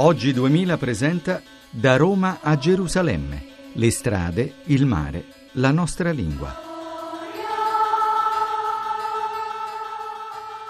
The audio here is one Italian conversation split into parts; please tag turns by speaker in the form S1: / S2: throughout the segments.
S1: Oggi 2000 presenta Da Roma a Gerusalemme. Le strade, il mare, la nostra lingua.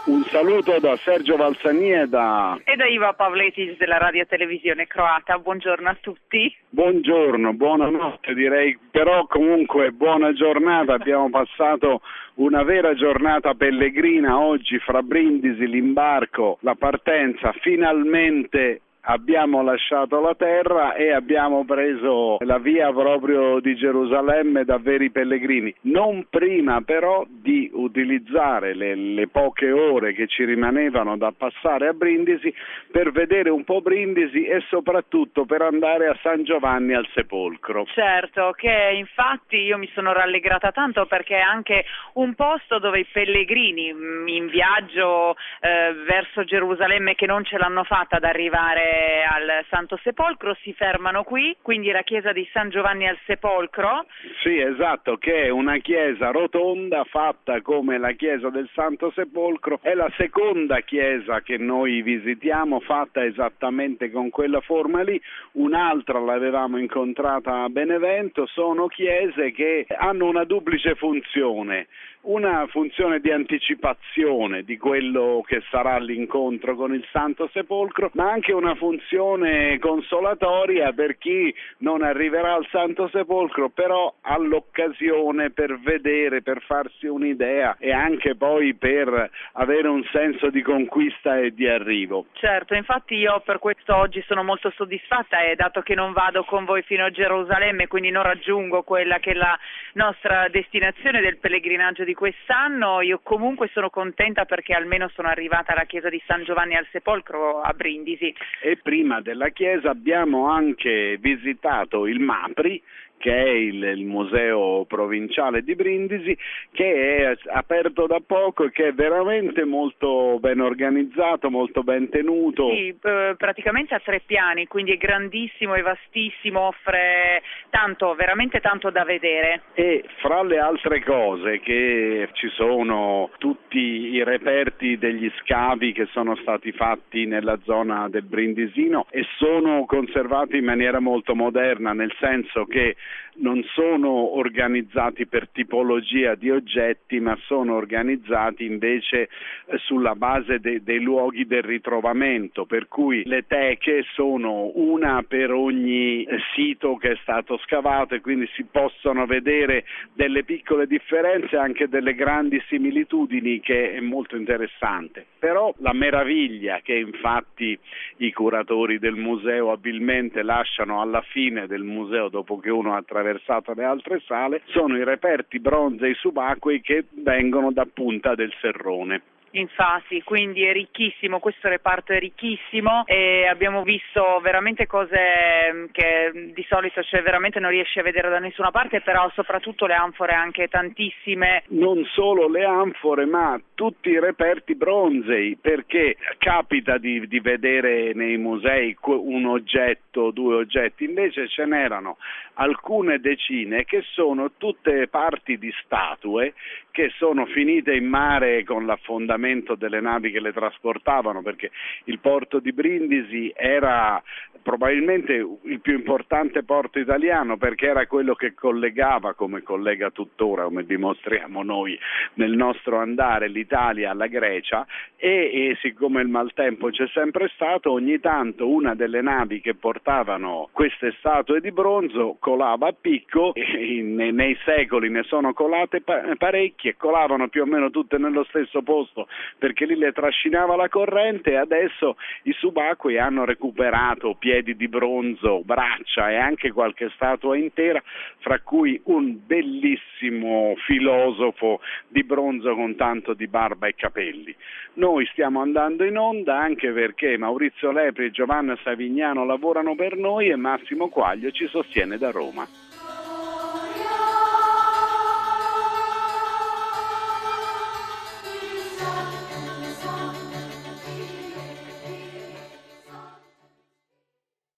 S2: Un saluto da Sergio Valsani e da...
S3: E da Iva Pavletic della radio televisione croata. Buongiorno a tutti.
S2: Buongiorno, buonanotte direi, però comunque buona giornata. Abbiamo passato una vera giornata pellegrina oggi fra Brindisi, l'imbarco, la partenza finalmente abbiamo lasciato la terra e abbiamo preso la via proprio di Gerusalemme da veri pellegrini, non prima però di utilizzare le, le, poche ore che ci rimanevano da passare a Brindisi per vedere un po' Brindisi e soprattutto per andare a San Giovanni al Sepolcro.
S3: Certo, che infatti io mi sono rallegrata tanto perché è anche un posto dove i pellegrini mm, in viaggio eh, verso Gerusalemme che non ce l'hanno fatta ad arrivare al Santo Sepolcro, si fermano qui, quindi la chiesa di San Giovanni al Sepolcro.
S2: Sì, esatto, che è una chiesa rotonda fatta come la chiesa del Santo Sepolcro, è la seconda chiesa che noi visitiamo fatta esattamente con quella forma lì, un'altra l'avevamo incontrata a Benevento, sono chiese che hanno una duplice funzione. Una funzione di anticipazione di quello che sarà l'incontro con il Santo Sepolcro, ma anche una funzione consolatoria per chi non arriverà al Santo Sepolcro, però ha l'occasione per vedere, per farsi un'idea e anche poi per avere un senso di conquista e di arrivo.
S3: Certo, infatti io per questo oggi sono molto soddisfatta e dato che non vado con voi fino a Gerusalemme, quindi non raggiungo quella che è la nostra destinazione del pellegrinaggio di quest'anno io comunque sono contenta perché almeno sono arrivata alla chiesa di San Giovanni al Sepolcro a Brindisi.
S2: E prima della chiesa abbiamo anche visitato il Mapri che è il, il, museo provinciale di Brindisi, che è aperto da poco e che è veramente molto ben organizzato, molto ben tenuto.
S3: Sì, praticamente a tre piani, quindi è grandissimo e vastissimo, offre tanto, veramente tanto da vedere.
S2: E fra le altre cose che ci sono tutti i reperti degli scavi che sono stati fatti nella zona del Brindisino e sono conservati in maniera molto moderna, nel senso che non sono organizzati per tipologia di oggetti, ma sono organizzati invece eh, sulla base de- dei luoghi del ritrovamento, per cui le teche sono una per ogni eh, sito che è stato scavato e quindi si possono vedere delle piccole differenze e anche delle grandi similitudini che è molto interessante. Però la meraviglia che infatti i curatori del museo abilmente lasciano alla fine del museo dopo che uno ha attraversato le altre sale sono i reperti bronzei subacquei che vengono da Punta del Serrone.
S3: Infatti, quindi è ricchissimo, questo reparto è ricchissimo e abbiamo visto veramente cose mm, che di solito cioè, veramente non riesci a vedere da nessuna parte, però soprattutto le anfore anche tantissime.
S2: Non solo le anfore, ma tutti i reperti bronzei, perché capita di, di vedere nei musei un oggetto, due oggetti, invece ce n'erano alcune decine che sono tutte parti di statue che sono finite in mare con l'affondamento delle navi che le trasportavano, perché il porto di Brindisi era probabilmente il più importante porto italiano perché era quello che collegava, come collega tuttora, come dimostriamo noi nel nostro andare, l'Italia alla Grecia. E, e siccome il maltempo c'è sempre stato, ogni tanto una delle navi che portavano queste statue di bronzo colava a picco e nei, nei secoli ne sono colate parecchie, colavano più o meno tutte nello stesso posto perché lì le trascinava la corrente e adesso i subacquei hanno recuperato piedi di bronzo, braccia e anche qualche statua intera, fra cui un bellissimo filosofo di bronzo con tanto di barba e capelli. Noi stiamo andando in onda anche perché Maurizio Lepri e Giovanna Savignano lavorano per noi e Massimo Quaglio ci sostiene da Roma.